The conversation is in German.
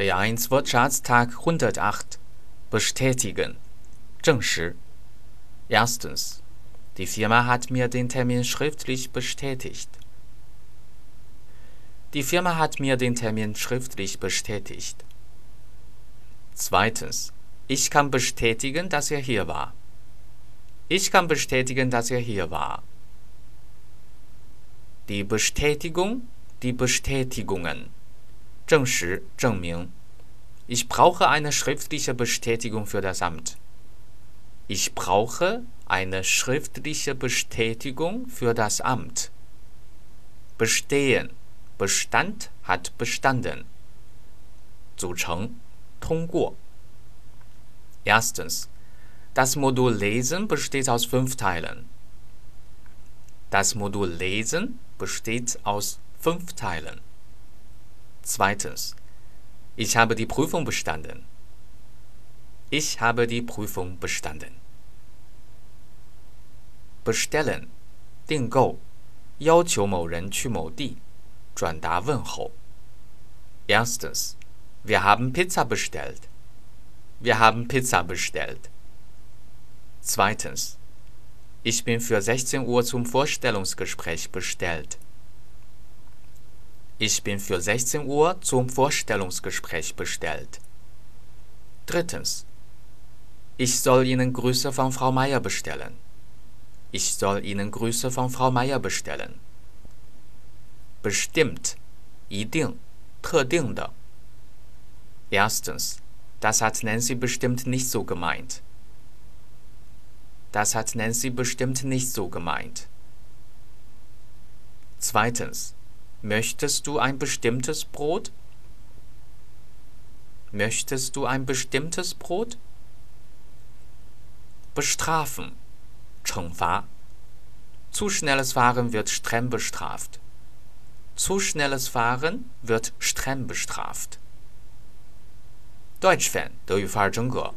B1 Wortschatztag 108 bestätigen 证实 Erstens Die Firma hat mir den Termin schriftlich bestätigt. Die Firma hat mir den Termin schriftlich bestätigt. Zweitens Ich kann bestätigen, dass er hier war. Ich kann bestätigen, dass er hier war. Die Bestätigung, die Bestätigungen 证实、证明。Ich brauche eine schriftliche Bestätigung für das Amt. Ich brauche eine schriftliche Bestätigung für das Amt. Bestehen. Bestand hat bestanden. 组成，通过。Erstens. Das Modul Lesen besteht aus fünf Teilen. Das Modul Lesen besteht aus fünf Teilen. Zweitens. Ich habe die Prüfung bestanden. Ich habe die Prüfung bestanden. Bestellen, 订购，要求某人去某地，转达问候。Erstens. Wir haben Pizza bestellt. Wir haben Pizza bestellt. Zweitens. Ich bin für 16 Uhr zum Vorstellungsgespräch bestellt. Ich bin für 16 Uhr zum Vorstellungsgespräch bestellt. Drittens. Ich soll Ihnen Grüße von Frau Meier bestellen. Ich soll Ihnen Grüße von Frau Meier bestellen. Bestimmt. 一定，特定的。Erstens. Das hat Nancy bestimmt nicht so gemeint. Das hat Nancy bestimmt nicht so gemeint. Zweitens. Möchtest du ein bestimmtes Brot? Möchtest du ein bestimmtes Brot? Bestrafen. 惩罚. Zu schnelles Fahren wird streng bestraft. Zu schnelles Fahren wird streng bestraft. Deutsch-Fan 德语范儿真格